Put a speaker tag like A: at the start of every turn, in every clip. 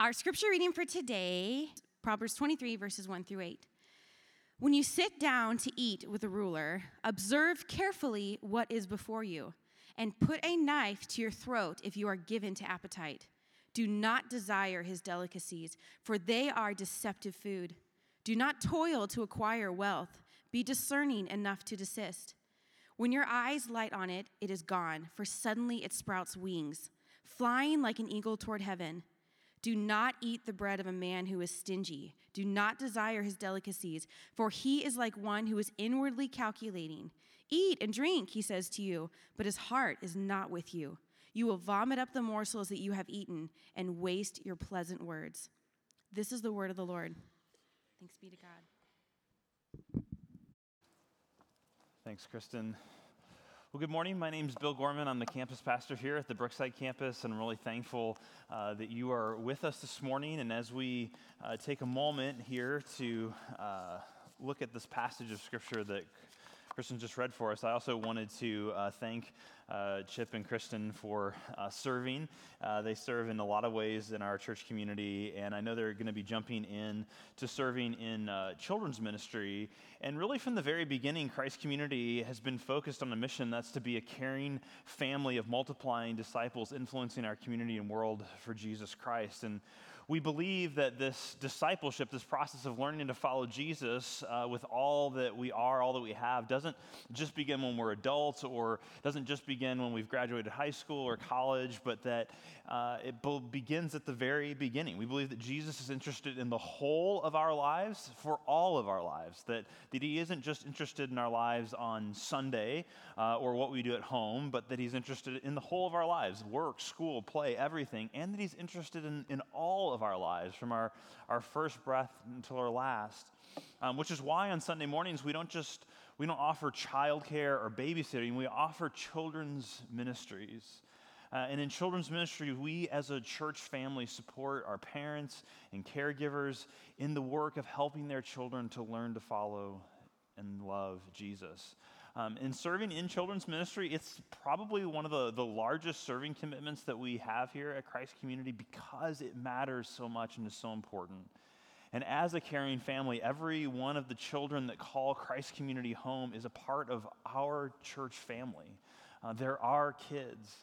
A: Our scripture reading for today, Proverbs 23, verses 1 through 8. When you sit down to eat with a ruler, observe carefully what is before you, and put a knife to your throat if you are given to appetite. Do not desire his delicacies, for they are deceptive food. Do not toil to acquire wealth. Be discerning enough to desist. When your eyes light on it, it is gone, for suddenly it sprouts wings, flying like an eagle toward heaven. Do not eat the bread of a man who is stingy. Do not desire his delicacies, for he is like one who is inwardly calculating. Eat and drink, he says to you, but his heart is not with you. You will vomit up the morsels that you have eaten and waste your pleasant words. This is the word of the Lord. Thanks be to God.
B: Thanks, Kristen. Well, good morning. My name is Bill Gorman. I'm the campus pastor here at the Brookside campus, and I'm really thankful uh, that you are with us this morning. And as we uh, take a moment here to uh, look at this passage of scripture that Kristen just read for us, I also wanted to uh, thank uh, Chip and Kristen for uh, serving. Uh, they serve in a lot of ways in our church community, and I know they're going to be jumping in to serving in uh, children's ministry. And really, from the very beginning, Christ Community has been focused on a mission that's to be a caring family of multiplying disciples, influencing our community and world for Jesus Christ. And we believe that this discipleship, this process of learning to follow Jesus uh, with all that we are, all that we have, doesn't just begin when we're adults or doesn't just begin when we've graduated high school or college, but that uh, it begins at the very beginning. We believe that Jesus is interested in the whole of our lives for all of our lives, that, that He isn't just interested in our lives on Sunday uh, or what we do at home, but that He's interested in the whole of our lives work, school, play, everything, and that He's interested in, in all of of our lives, from our, our first breath until our last. Um, which is why on Sunday mornings we don't just we don't offer childcare or babysitting, we offer children's ministries. Uh, and in children's ministry, we as a church family support our parents and caregivers in the work of helping their children to learn to follow and love Jesus. Um, in serving in children's ministry, it's probably one of the, the largest serving commitments that we have here at Christ Community because it matters so much and is so important. And as a caring family, every one of the children that call Christ Community home is a part of our church family. Uh, our kids.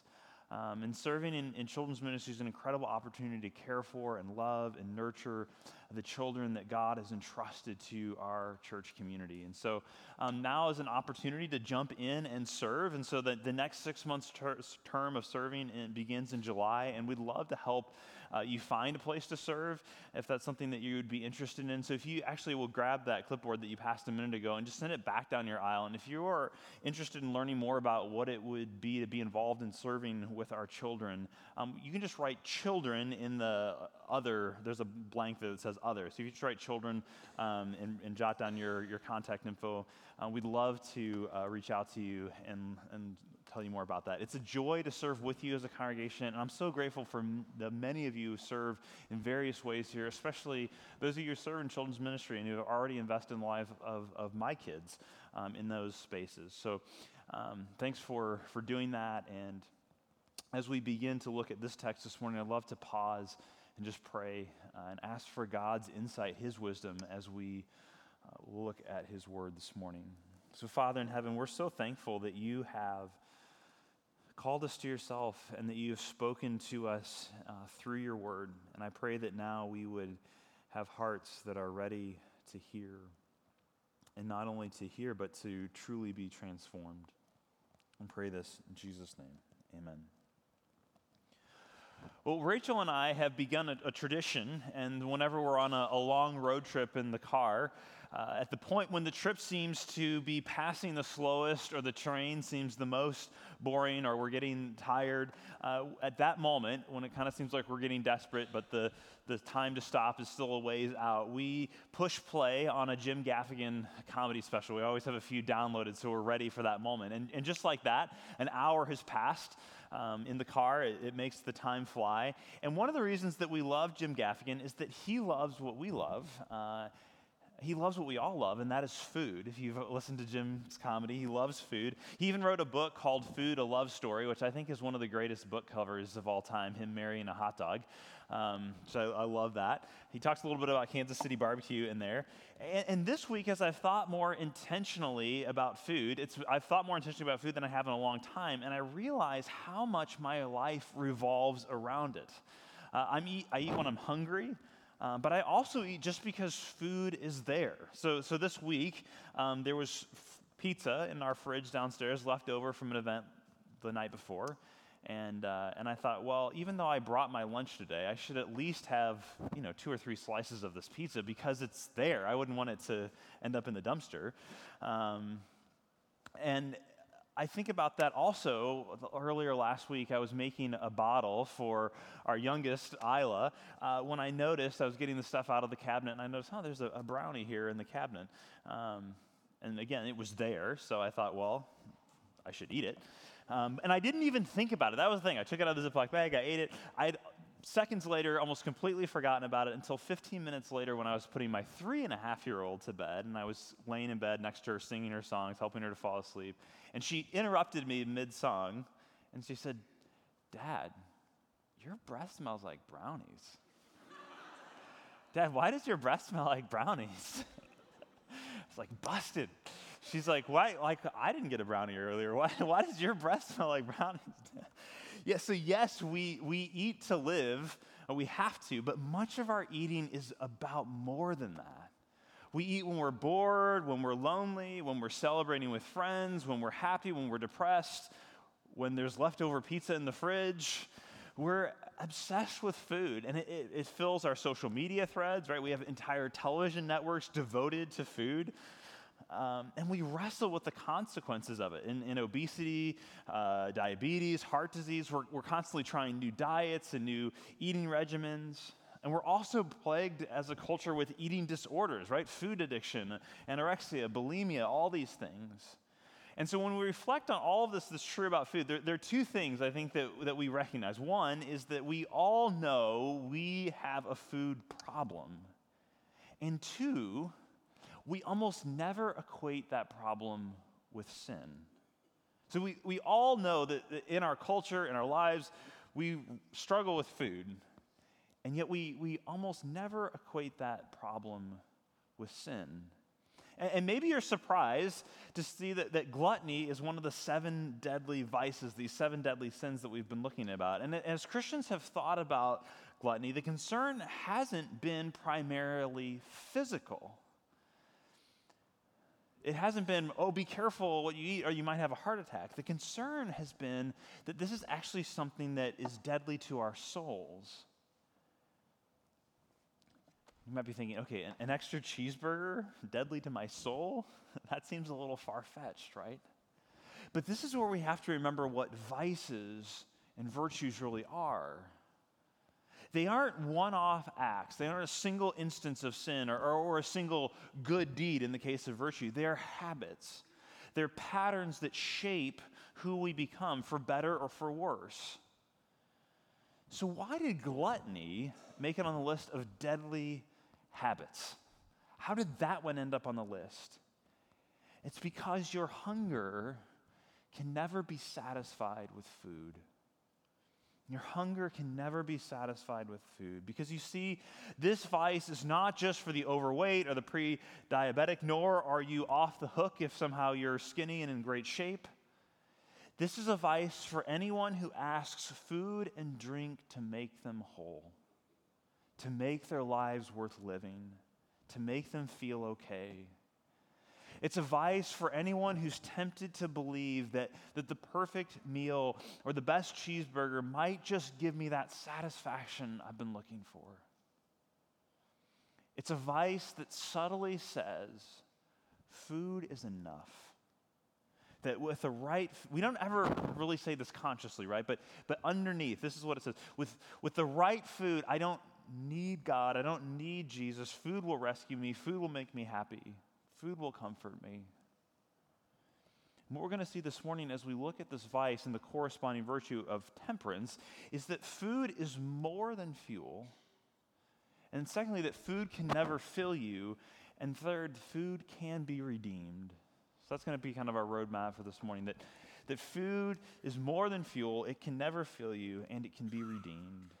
B: Um, and serving in, in, children's ministry is an incredible opportunity to care for and love and nurture the children that God has entrusted to our church community. And so um, now is an opportunity to jump in and serve. And so the, the next six months ter- term of serving in, begins in July. And we'd love to help uh, you find a place to serve if that's something that you would be interested in. So if you actually will grab that clipboard that you passed a minute ago and just send it back down your aisle. And if you are interested in learning more about what it would be to be involved in serving with our children, um, you can just write children in the other, there's a blank that says other. So if you just write children um, and, and, jot down your, your contact info, uh, we'd love to uh, reach out to you and, and tell you more about that. It's a joy to serve with you as a congregation, and I'm so grateful for m- the many of you who serve in various ways here, especially those of you who serve in children's ministry and who have already invested in the life of, of my kids um, in those spaces. So um, thanks for, for doing that. And as we begin to look at this text this morning, I'd love to pause and just pray uh, and ask for God's insight, His wisdom, as we uh, look at His word this morning. So, Father in heaven, we're so thankful that you have called us to yourself and that you have spoken to us uh, through your word. And I pray that now we would have hearts that are ready to hear. And not only to hear, but to truly be transformed. And pray this in Jesus' name. Amen. Well, Rachel and I have begun a, a tradition, and whenever we're on a, a, long road trip in the car, uh, at the point when the trip seems to be passing the slowest, or the train seems the most boring, or we're getting tired, uh, at that moment, when it kind of seems like we're getting desperate, but the, the time to stop is still a ways out, we push play on a Jim Gaffigan comedy special. We always have a few downloaded, so we're ready for that moment. And, and just like that, an hour has passed um, in the car. It, it, makes the time fly. And one of the reasons that we love Jim Gaffigan is that he loves what we love. Uh, he loves what we all love, and that is food. If you've listened to Jim's comedy, he loves food. He even wrote a book called Food, a Love Story, which I think is one of the greatest book covers of all time, him marrying a hot dog. Um, so I, I, love that. He talks a little bit about Kansas City barbecue in there. And, and, this week, as I've thought more intentionally about food, it's, I've thought more intentionally about food than I have in a long time, and I realize how much my life revolves around it. Uh, eat, I eat when I'm hungry. Um, but I also eat just because food is there. So, so this week, um, there was f- pizza in our fridge downstairs left over from an event the night before. And, uh, and I thought, well, even though I brought my lunch today, I should at least have, you know, two or three slices of this pizza because it's there. I wouldn't want it to end up in the dumpster. Um, and I think about that also. Earlier last week, I was making a bottle for our youngest, Isla, uh, when I noticed I was getting the stuff out of the cabinet, and I noticed, oh, there's a, a brownie here in the cabinet. Um, and again, it was there, so I thought, well, I should eat it. Um, and I didn't even think about it. That was the thing. I took it out of the Ziploc bag, I ate it. I'd seconds later, almost completely forgotten about it until 15 minutes later when I was putting my three and a half year old to bed and I was laying in bed next to her singing her songs, helping her to fall asleep. And she interrupted me mid song and she said, Dad, your breath smells like brownies. Dad, why does your breath smell like brownies? it's like busted. She's like, why? Like, I didn't get a brownie earlier. Why, why does your breath smell like brownies? Yeah, so yes, we, we eat to live, uh, we have to, but much of our eating is about more than that. We eat when we're bored, when we're lonely, when we're celebrating with friends, when we're happy, when we're depressed, when there's leftover pizza in the fridge. We're obsessed with food, and it, it, it fills our social media threads, right? We have entire television networks devoted to food. Um, and we wrestle with the consequences of it. In, in obesity, uh, diabetes, heart disease, we're, we're constantly trying new diets and new eating regimens. And we're also plagued as a culture with eating disorders, right? Food addiction, anorexia, bulimia, all these things. And so when we reflect on all of this that's true about food, there, there, are two things I think that, that we recognize. One is that we all know we have a food problem. And two, we almost never equate that problem with sin. So we, we all know that in our culture, in our lives, we struggle with food, and yet we, we almost never equate that problem with sin. And, and maybe you're surprised to see that, that gluttony is one of the seven deadly vices, these seven deadly sins that we've been looking about. And as Christians have thought about gluttony, the concern hasn't been primarily physical it hasn't been, oh, be careful what you eat or you might have a heart attack. The concern has been that this is actually something that is deadly to our souls. You might be thinking, okay, an, an extra cheeseburger, deadly to my soul? that seems a little far fetched, right? But this is where we have to remember what vices and virtues really are. They aren't one off acts, they aren't a single instance of sin or, or, a single good deed in the case of virtue. They are habits, they're patterns that shape who we become for better or for worse. So, why did gluttony make it on the list of deadly habits? How did that one end up on the list? It's because your hunger can never be satisfied with food. Your hunger can never be satisfied with food because you see, this vice is not just for the overweight or the pre diabetic, nor are you off the hook if somehow you're skinny and in great shape. This is a vice for anyone who asks food and drink to make them whole, to make their lives worth living, to make them feel okay. It's a vice for anyone who's tempted to believe that, that the perfect meal or the best cheeseburger might just give me that satisfaction I've been looking for. It's a vice that subtly says food is enough. That with the right, we don't ever really say this consciously, right? But, but underneath, this is what it says with, with the right food, I don't need God, I don't need Jesus. Food will rescue me, food will make me happy. Food will comfort me. And what we're going to see this morning as we look at this vice and the corresponding virtue of temperance is that food is more than fuel. And secondly, that food can never fill you. And third, food can be redeemed. So that's going to be kind of our roadmap for this morning that, that food is more than fuel, it can never fill you, and it can be redeemed.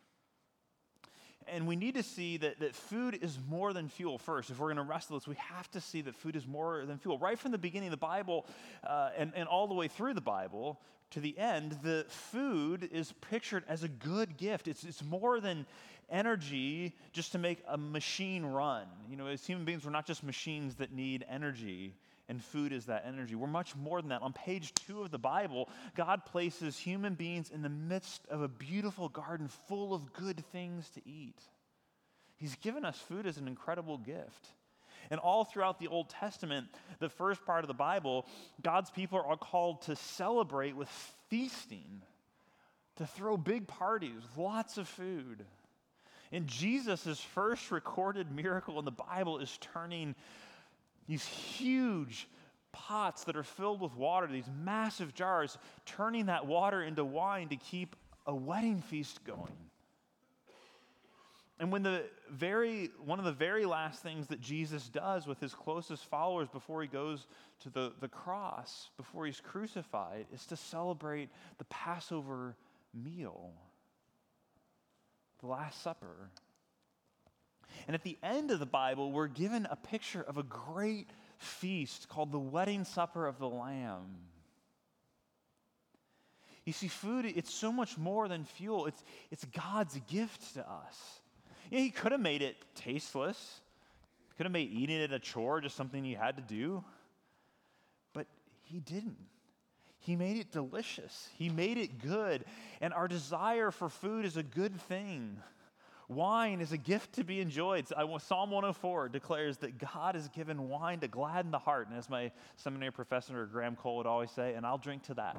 B: And we need to see that, that food is more than fuel first. If we're going to wrestle this, we have to see that food is more than fuel. Right from the beginning of the Bible uh, and, and all the way through the Bible to the end, the food is pictured as a good gift. It's, it's more than energy just to make a machine run. You know, as human beings, we're not just machines that need energy and food is that energy. We're much more than that. On page two of the Bible, God places human beings in the midst of a beautiful garden full of good things to eat. He's given us food as an incredible gift. And all throughout the Old Testament, the first part of the Bible, God's people are called to celebrate with feasting, to throw big parties with lots of food. And Jesus' first recorded miracle in the Bible is turning these huge pots that are filled with water, these massive jars, turning that water into wine to keep a wedding feast going. And when the very one of the very last things that Jesus does with his closest followers before he goes to the, the cross, before he's crucified, is to celebrate the Passover meal, the Last Supper. And at the end of the Bible, we're given a picture of a great feast called the wedding supper of the Lamb. You see, food, it's so much more than fuel, it's, it's God's gift to us. You know, he could have made it tasteless, could have made eating it a chore, just something you had to do. But he didn't. He made it delicious, he made it good. And our desire for food is a good thing. Wine is a gift to be enjoyed. Psalm 104 declares that God has given wine to gladden the heart. And as my seminary professor, Graham Cole, would always say, and I'll drink to that.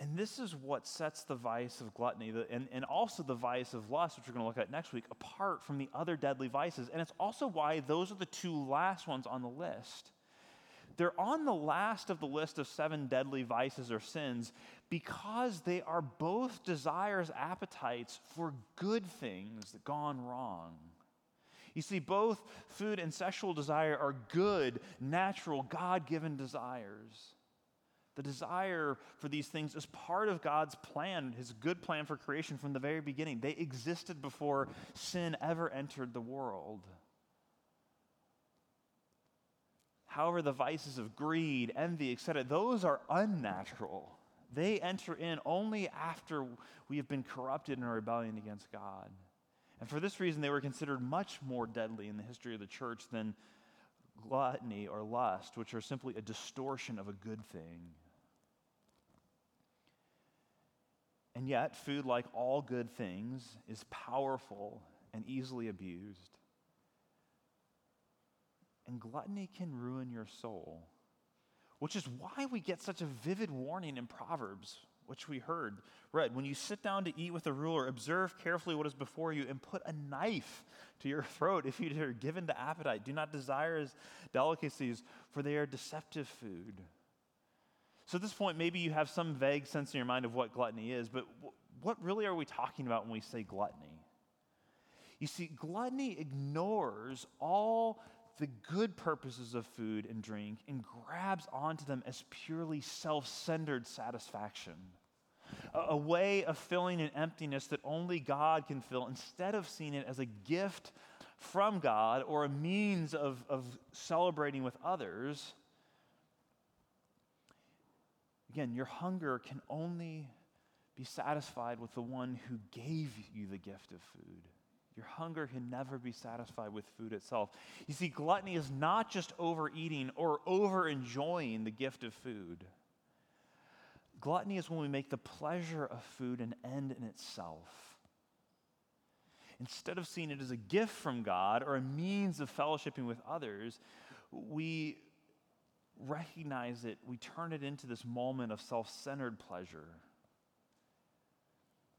B: And this is what sets the vice of gluttony and, and also the vice of lust, which we're going to look at next week, apart from the other deadly vices. And it's also why those are the two last ones on the list. They're on the last of the list of seven deadly vices or sins because they are both desires, appetites for good things gone wrong. You see, both food and sexual desire are good, natural, God given desires. The desire for these things is part of God's plan, his good plan for creation from the very beginning. They existed before sin ever entered the world. However, the vices of greed, envy, etc., those are unnatural. They enter in only after we have been corrupted in our rebellion against God. And for this reason, they were considered much more deadly in the history of the church than gluttony or lust, which are simply a distortion of a good thing. And yet, food, like all good things, is powerful and easily abused. And gluttony can ruin your soul, which is why we get such a vivid warning in Proverbs, which we heard read. When you sit down to eat with a ruler, observe carefully what is before you and put a knife to your throat if you are given to appetite. Do not desire his delicacies, for they are deceptive food. So at this point, maybe you have some vague sense in your mind of what gluttony is, but what really are we talking about when we say gluttony? You see, gluttony ignores all the good purposes of food and drink and grabs onto them as purely self centered satisfaction. A, a, way of filling an emptiness that only God can fill instead of seeing it as a gift from God or a means of, of celebrating with others. Again, your hunger can only be satisfied with the one who gave you the gift of food. Your hunger can never be satisfied with food itself. You see, gluttony is not just overeating or over enjoying the gift of food. Gluttony is when we make the pleasure of food an end in itself. Instead of seeing it as a gift from God or a means of fellowshipping with others, we recognize it, we turn it into this moment of self centered pleasure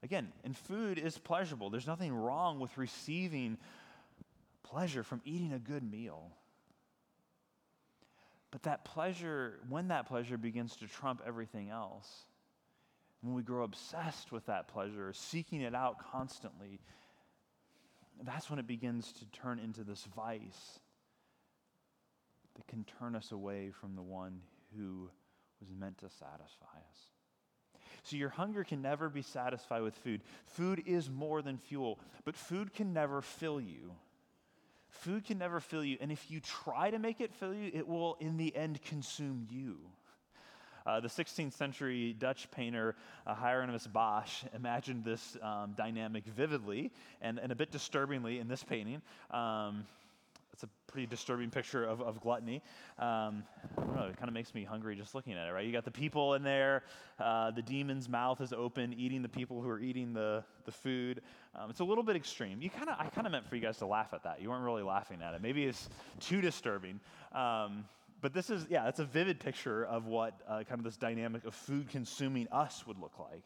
B: Again, and food is pleasurable. There's nothing wrong with receiving pleasure from eating a good meal. But that pleasure, when that pleasure begins to trump everything else, when we grow obsessed with that pleasure, seeking it out constantly, that's when it begins to turn into this vice that can turn us away from the one who was meant to satisfy us. So, your hunger can never be satisfied with food. Food is more than fuel, but food can never fill you. Food can never fill you, and if you try to make it fill you, it will in the end consume you. Uh, the 16th century Dutch painter uh, Hieronymus Bosch imagined this um, dynamic vividly and, and a bit disturbingly in this painting. Um, it's a pretty disturbing picture of, of gluttony. Um, I don't know, it kind of makes me hungry just looking at it, right? You got the people in there, uh, the demon's mouth is open, eating the people who are eating the, the food. Um, it's a little bit extreme. You kind of, I kind of meant for you guys to laugh at that. You weren't really laughing at it. Maybe it's too disturbing. Um, but this is, yeah, it's a vivid picture of what uh, kind of this dynamic of food consuming us would look like.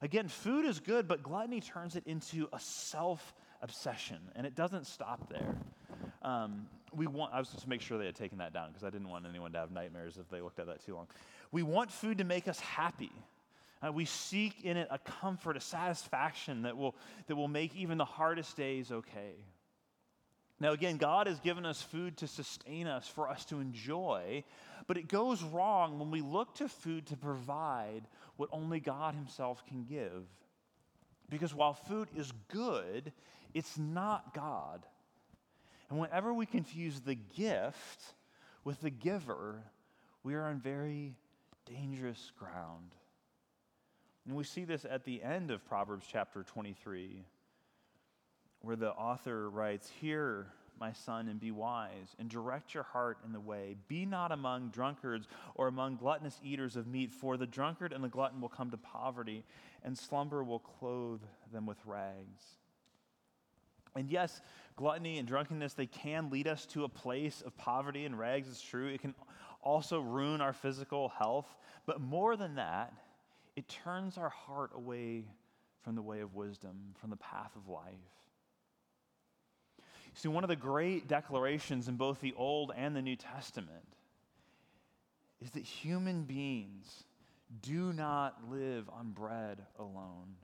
B: Again, food is good, but gluttony turns it into a self obsession, and it doesn't stop there. Um, we want, I was just to make sure they had taken that down because I didn't want anyone to have nightmares if they looked at that too long. We want food to make us happy. Uh, we seek in it a comfort, a satisfaction that will, that will make even the hardest days okay. Now, again, God has given us food to sustain us, for us to enjoy, but it goes wrong when we look to food to provide what only God Himself can give. Because while food is good, it's not God. And whenever we confuse the gift with the giver, we are on very dangerous ground. And we see this at the end of Proverbs chapter 23 where the author writes, Hear, my son, and be wise, and direct your heart in the way. Be not among drunkards or among gluttonous eaters of meat, for the drunkard and the glutton will come to poverty, and slumber will clothe them with rags. And yes, gluttony and drunkenness, they can lead us to a place of poverty and rags, it's true. It can also ruin our physical health. But more than that, it turns our heart away from the way of wisdom, from the path of life. See, one of the great declarations in both the Old and the New Testament is that human beings do not live on bread alone.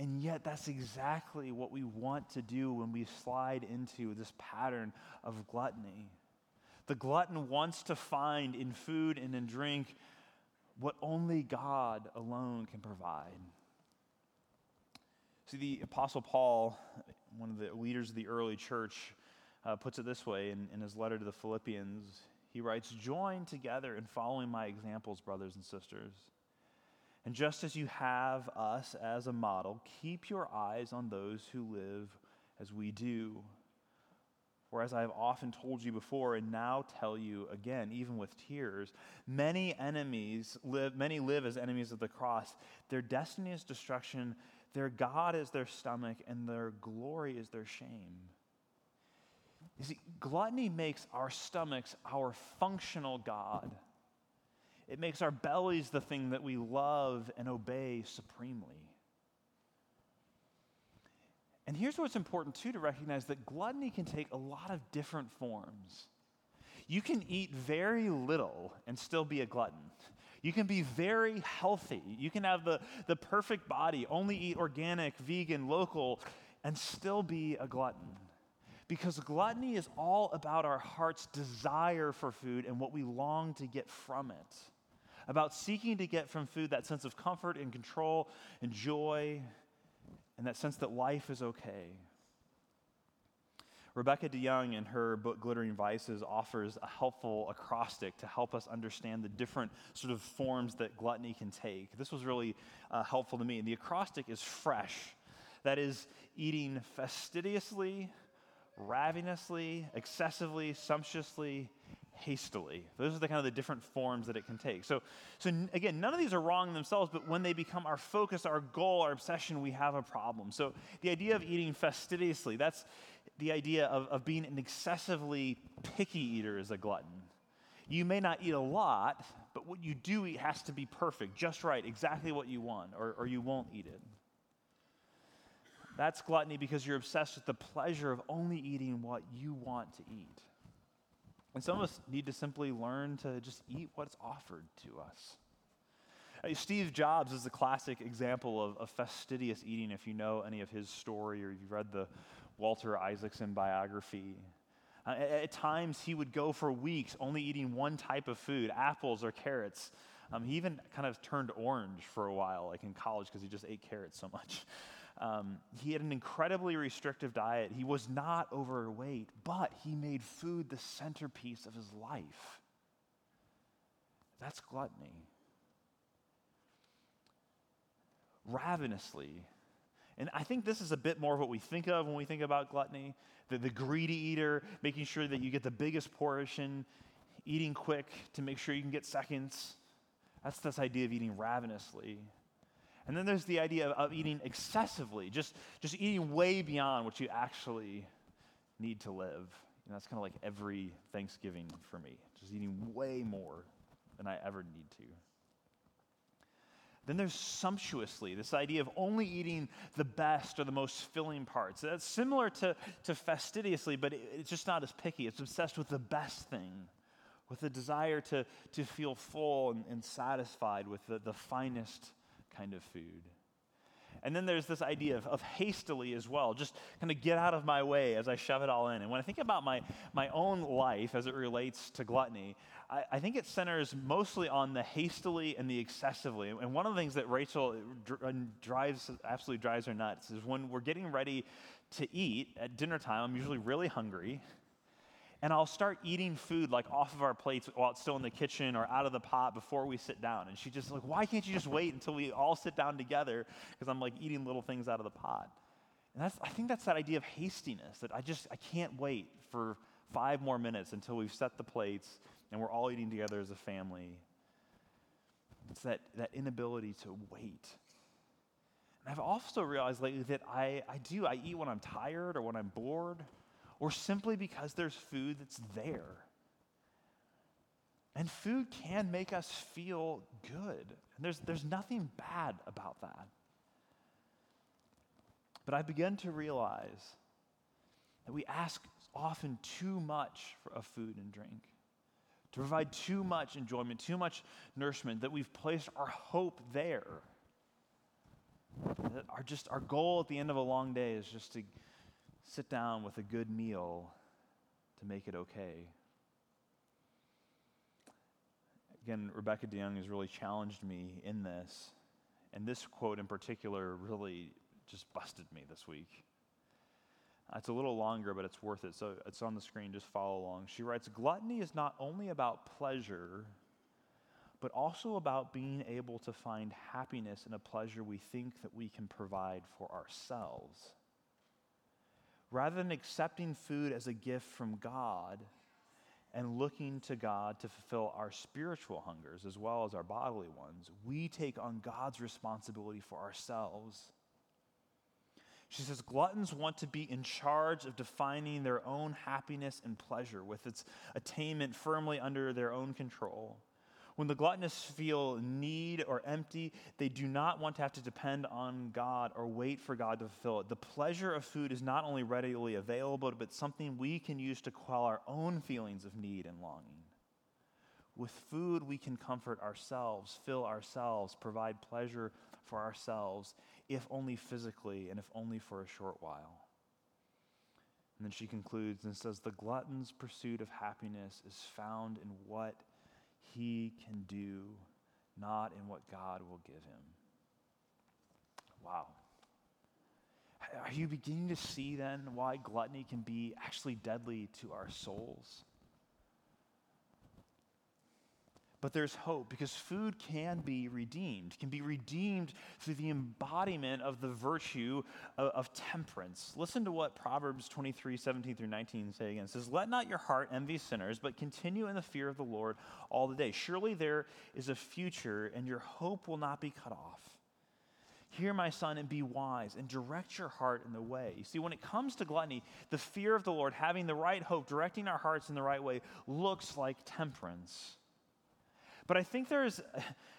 B: And yet, that's exactly what we want to do when we slide into this pattern of gluttony. The glutton wants to find in food and in drink what only God alone can provide. See, the Apostle Paul one of the leaders of the early church, uh, puts it this way in, in his letter to the Philippians. He writes, Join together in following my examples, brothers and sisters. And just as you have us as a model, keep your eyes on those who live as we do. For as I have often told you before, and now tell you again, even with tears, many enemies live, many live as enemies of the cross. Their destiny is destruction, their God is their stomach, and their glory is their shame. You see, gluttony makes our stomachs our functional God. It makes our bellies the thing that we love and obey supremely. And here's what's important, too, to recognize that gluttony can take a lot of different forms. You can eat very little and still be a glutton. You can be very healthy. You can have the, the perfect body, only eat organic, vegan, local, and still be a glutton. Because gluttony is all about our heart's desire for food and what we long to get from it. About seeking to get from food that sense of comfort and control and joy and that sense that life is okay. Rebecca DeYoung, in her book Glittering Vices, offers a helpful acrostic to help us understand the different sort of forms that gluttony can take. This was really uh, helpful to me. And the acrostic is fresh. That is, eating fastidiously, ravenously, excessively, sumptuously, hastily. Those are the kind of the different forms that it can take. So, so again, none of these are wrong themselves, but when they become our focus, our goal, our obsession, we have a problem. So the idea of eating fastidiously, that's the idea of, of being an excessively picky eater is a glutton. You may not eat a lot, but what you do eat has to be perfect, just right, exactly what you want, or, or you won't eat it. That's gluttony because you're obsessed with the pleasure of only eating what you want to eat. And some of us need to simply learn to just eat what's offered to us. Steve Jobs is the classic example of, of fastidious eating, if you know any of his story or you've read the Walter Isaacson biography. Uh, at, at, times, he would go for weeks only eating one type of food apples or carrots. Um, he even kind of turned orange for a while, like in college, because he just ate carrots so much. Um, he had an incredibly restrictive diet. He was not overweight, but he made food the centerpiece of his life. That's gluttony. Ravenously. And I think this is a bit more of what we think of when we think about gluttony the, the greedy eater, making sure that you get the biggest portion, eating quick to make sure you can get seconds. That's this idea of eating ravenously. And then there's the idea of, eating excessively, just, just eating way beyond what you actually need to live. That's kind of like every Thanksgiving for me, just eating way more than I ever need to. Then there's sumptuously, this idea of only eating the best or the most filling parts. That's similar to, to fastidiously, but it, it's just not as picky. It's obsessed with the best thing, with the desire to, to feel full and, and satisfied with the, the finest kind of food. And then there's this idea of, of hastily as well, just kind of get out of my way as I shove it all in. And when I think about my, my own life as it relates to gluttony, I, I think it centers mostly on the hastily and the excessively. And one of the things that Rachel uh, drives, absolutely drives her nuts is when we're getting ready to eat at dinner time, I'm usually really hungry and I'll start eating food like off of our plates while it's still in the kitchen or out of the pot before we sit down. And she's just like, why can't you just wait until we all sit down together? Because I'm like eating little things out of the pot. And that's, I think that's that idea of hastiness that I just, I can't wait for five more minutes until we've set the plates and we're all eating together as a family. It's that, that inability to wait. And I've also realized lately that I, I do, I eat when I'm tired or when I'm bored or simply because there's food that's there. And food can make us feel good. And there's, there's nothing bad about that. But I begun to realize that we ask often too much of food and drink, to provide too much enjoyment, too much nourishment, that we've placed our hope there. That our, just, our goal at the end of a long day is just to sit down with a good meal to make it okay. Again, Rebecca DeYoung has really challenged me in this. And this quote in particular really just busted me this week. It's a little longer, but it's worth it. So it's on the screen. Just follow along. She writes Gluttony is not only about pleasure, but also about being able to find happiness in a pleasure we think that we can provide for ourselves rather than accepting food as a gift from God and looking to God to fulfill our spiritual hungers as well as our bodily ones, we take on God's responsibility for ourselves. She says, Gluttons want to be in charge of defining their own happiness and pleasure with its attainment firmly under their own control. When the gluttonous feel need or empty, they do not want to have to depend on God or wait for God to fulfill it. The pleasure of food is not only readily available, but something we can use to quell our own feelings of need and longing. With food, we can comfort ourselves, fill ourselves, provide pleasure for ourselves, if only physically and if only for a short while. And then she concludes and says, The glutton's pursuit of happiness is found in what he can do, not in what God will give him. Wow. Are you beginning to see then why gluttony can be actually deadly to our souls? But there's hope because food can be redeemed, can be redeemed through the embodiment of the virtue of, of, temperance. Listen to what Proverbs 23, 17 through 19 say again. It says, Let not your heart envy sinners, but continue in the fear of the Lord all the day. Surely there is a future, and your hope will not be cut off. Hear, my son, and be wise, and direct your heart in the way. You see, when it comes to gluttony, the fear of the Lord, having the right hope, directing our hearts in the right way, looks like temperance. But I think there's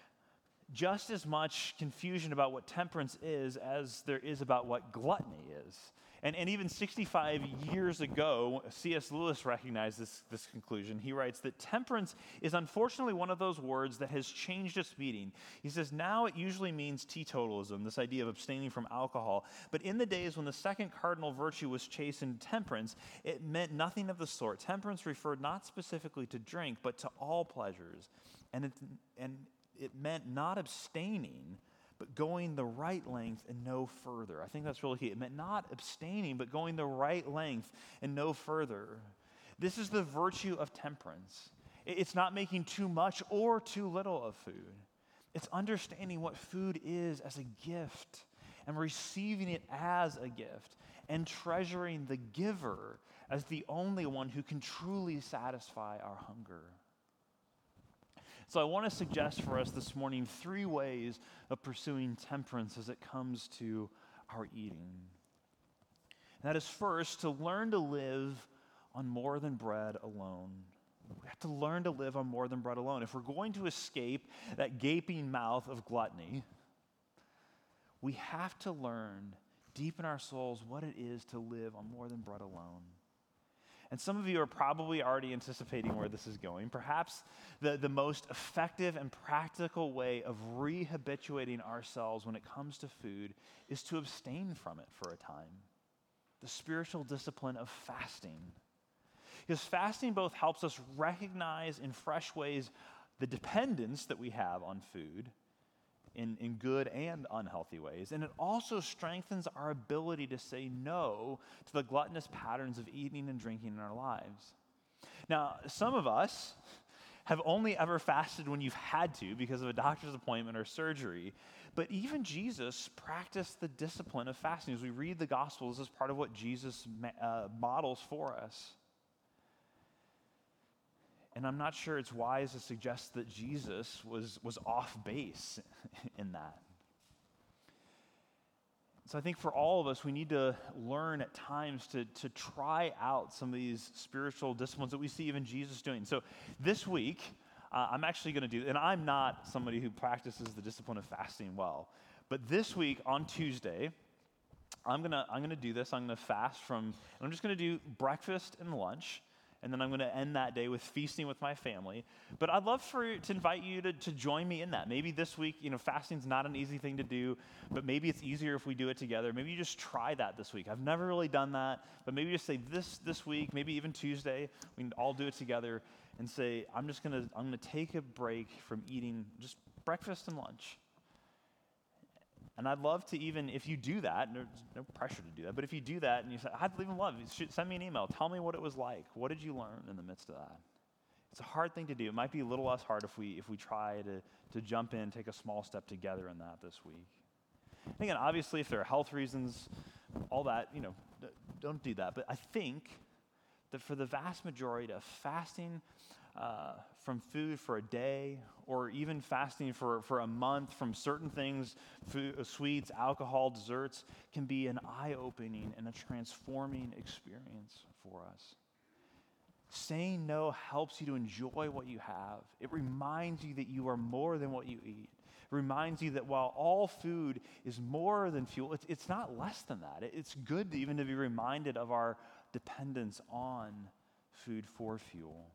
B: just as much confusion about what temperance is as there is about what gluttony is. And, and even 65 years ago, C.S. Lewis recognized this, this conclusion. He writes that temperance is unfortunately one of those words that has changed its meaning. He says, now it usually means teetotalism, this idea of abstaining from alcohol. But in the days when the second cardinal virtue was chastened temperance, it meant nothing of the sort. Temperance referred not specifically to drink, but to all pleasures. And it, and it meant not abstaining but going the right length and no further. I think that's really key. It meant not abstaining, but going the right length and no further. This is the virtue of temperance. It's not making too much or too little of food. It's understanding what food is as a gift and receiving it as a gift and treasuring the giver as the only one who can truly satisfy our hunger. So I want to suggest for us this morning three ways of pursuing temperance as it comes to our eating. That is first to learn to live on more than bread alone. We have to learn to live on more than bread alone. If we're going to escape that gaping mouth of gluttony, we have to learn deep in our souls what it is to live on more than bread alone. And some of you are probably already anticipating where this is going. Perhaps the, the most effective and practical way of rehabituating ourselves when it comes to food is to abstain from it for a time. The spiritual discipline of fasting. Because fasting both helps us recognize in fresh ways the dependence that we have on food in, in good and unhealthy ways. And it also strengthens our ability to say no to the gluttonous patterns of eating and drinking in our lives. Now, some of us have only ever fasted when you've had to because of a doctor's appointment or surgery. But even Jesus practiced the discipline of fasting. As we read the Gospels, as part of what Jesus uh, models for us. And I'm not sure it's wise to suggest that Jesus was, was off base in that. So I think for all of us, we need to learn at times to, to try out some of these spiritual disciplines that we see even Jesus doing. So this week, uh, I'm actually going to do, and I'm not somebody who practices the discipline of fasting well, but this week on Tuesday, I'm going to I'm going to do this. I'm going to fast from, I'm just going to do breakfast and lunch and then I'm going to end that day with feasting with my family. But I'd love for to invite you to, to join me in that. Maybe this week, you know, fasting's not an easy thing to do, but maybe it's easier if we do it together. Maybe you just try that this week. I've never really done that, but maybe just say this this week, maybe even Tuesday, we can all do it together and say, I'm just gonna I'm gonna take a break from eating just breakfast and lunch. And I'd love to even, if you do that, there's no pressure to do that, but if you do that and you say, I'd even love, send me an email. Tell me what it was like. What did you learn in the midst of that? It's a hard thing to do. It might be a little less hard if we, if we try to, to jump in, take a small step together in that this week. And again, obviously, if there are health reasons, all that, you know, don't do that. But I think that for the vast majority of fasting uh, from food for a day or even fasting for, for a month from certain things, food, uh, sweets, alcohol, desserts, can be an eye opening and a transforming experience for us. Saying no helps you to enjoy what you have. It reminds you that you are more than what you eat. It reminds you that while all food is more than fuel, it's, it's not less than that. It's good to even to be reminded of our dependence on food for fuel.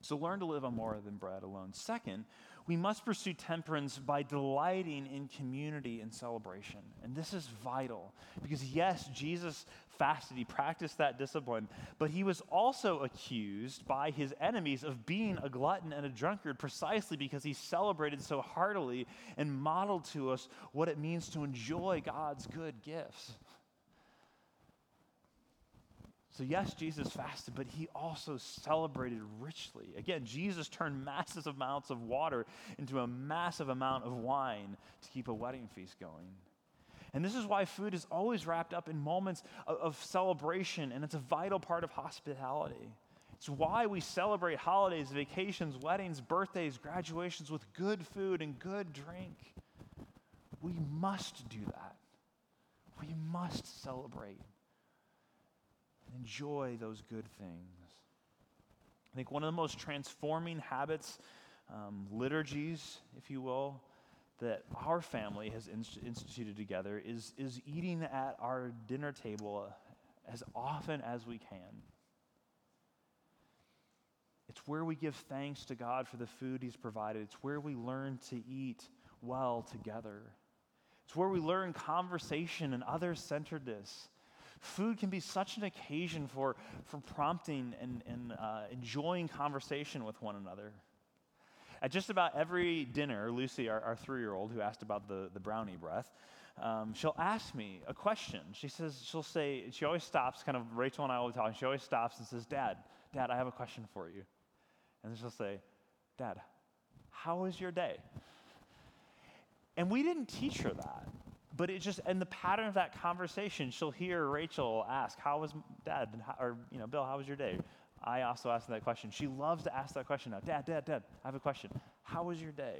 B: So learn to live on more than bread alone. Second, we must pursue temperance by delighting in community and celebration. And this is vital because, yes, Jesus fasted, he practiced that discipline, but he was also accused by his enemies of being a glutton and a drunkard precisely because he celebrated so heartily and modeled to us what it means to enjoy God's good gifts. So, yes, Jesus fasted, but he also celebrated richly. Again, Jesus turned massive amounts of water into a massive amount of wine to keep a wedding feast going. And this is why food is always wrapped up in moments of, of celebration, and it's a vital part of hospitality. It's why we celebrate holidays, vacations, weddings, birthdays, graduations with good food and good drink. We must do that. We must celebrate enjoy those good things. I think one of the most transforming habits, um, liturgies, if you will, that our family has inst- instituted together is, is eating at our dinner table as often as we can. It's where we give thanks to God for the food He's provided. It's where we learn to eat well together. It's where we learn conversation and other centeredness. Food can be such an occasion for, for prompting and, and uh, enjoying conversation with one another. At just about every dinner, Lucy, our, our three year old, who asked about the, the brownie breath, um, she'll ask me a question. She says, she'll say, she always stops, kind of, Rachel and I will be talking. She always stops and says, Dad, Dad, I have a question for you. And she'll say, Dad, how was your day? And we didn't teach her that. But it just, in the pattern of that conversation, she'll hear Rachel ask, How was dad? Or, you know, Bill, how was your day? I also asked that question. She loves to ask that question now. Dad, dad, dad, I have a question. How was your day?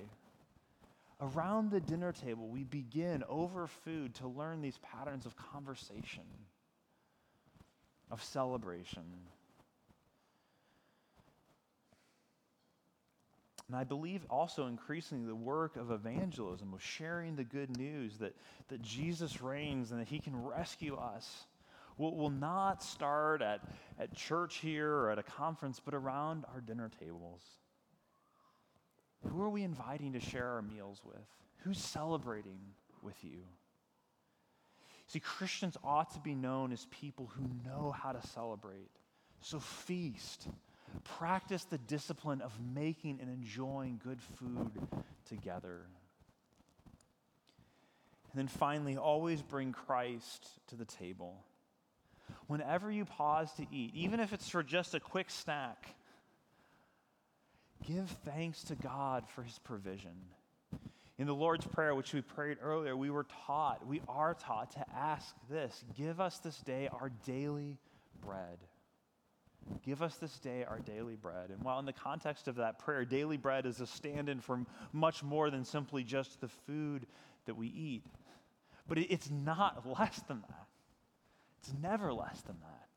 B: Around the dinner table, we begin over food to learn these patterns of conversation, of celebration. And I believe also increasingly the work of evangelism, of sharing the good news that, that Jesus reigns and that he can rescue us, will, will not start at, at church here or at a conference, but around our dinner tables. Who are we inviting to share our meals with? Who's celebrating with you? See, Christians ought to be known as people who know how to celebrate. So feast Practice the discipline of making and enjoying good food together. And then finally, always bring Christ to the table. Whenever you pause to eat, even if it's for just a quick snack, give thanks to God for his provision. In the Lord's Prayer, which we prayed earlier, we were taught, we are taught to ask this Give us this day our daily bread. Give us this day our daily bread. And while in the context of that prayer, daily bread is a stand in for much more than simply just the food that we eat. But it's not less than that, it's never less than that.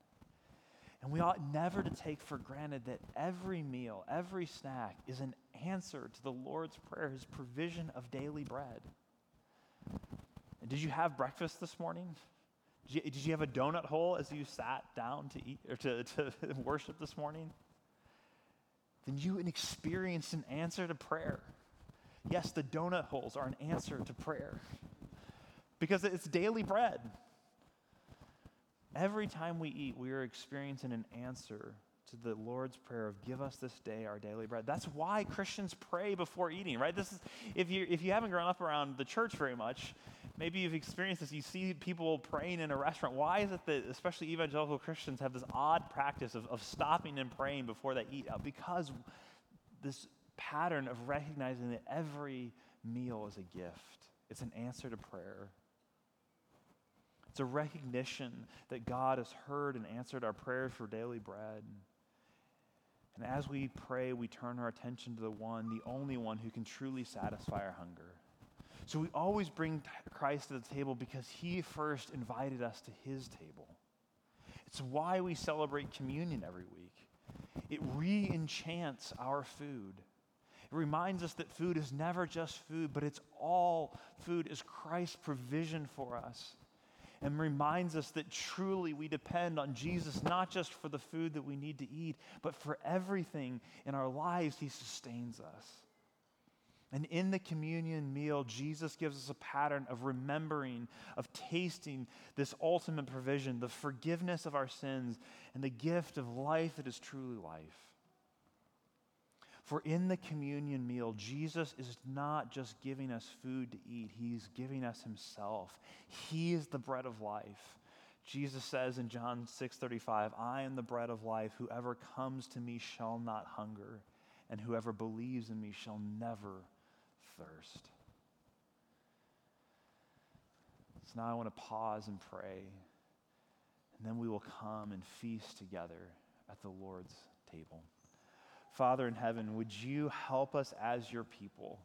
B: And we ought never to take for granted that every meal, every snack is an answer to the Lord's Prayer, his provision of daily bread. And did you have breakfast this morning? Did you, did you have a donut hole as you sat down to eat or to, to worship this morning? Then you experienced an answer to prayer. Yes, the donut holes are an answer to prayer because it's daily bread. Every time we eat, we are experiencing an answer to the Lord's prayer of give us this day our daily bread. That's why Christians pray before eating, right? This is if you if you haven't grown up around the church very much, maybe you've experienced this. You see people praying in a restaurant. Why is it that especially evangelical Christians have this odd practice of, of stopping and praying before they eat? Uh, because this pattern of recognizing that every meal is a gift. It's an answer to prayer. It's a recognition that God has heard and answered our prayers for daily bread. And as we pray, we turn our attention to the one, the only one who can truly satisfy our hunger. So we always bring Christ to the table because he first invited us to his table. It's why we celebrate communion every week. It re enchants our food. It reminds us that food is never just food, but it's all food is Christ's provision for us and reminds us that truly we depend on Jesus not just for the food that we need to eat, but for everything in our lives, He sustains us. And in the communion meal, Jesus gives us a pattern of remembering, of tasting this ultimate provision, the forgiveness of our sins, and the gift of life that is truly life. For in the communion meal, Jesus is not just giving us food to eat, he's giving us himself. He is the bread of life. Jesus says in John 6:35, "I am the bread of life. Whoever comes to me shall not hunger, and whoever believes in me shall never thirst." So now I want to pause and pray, and then we will come and feast together at the Lord's table. Father in heaven, would you help us as your people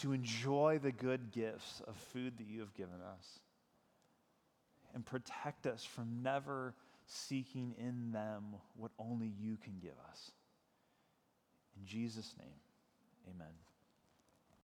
B: to enjoy the good gifts of food that you have given us and protect us from never seeking in them what only you can give us? In Jesus' name, amen.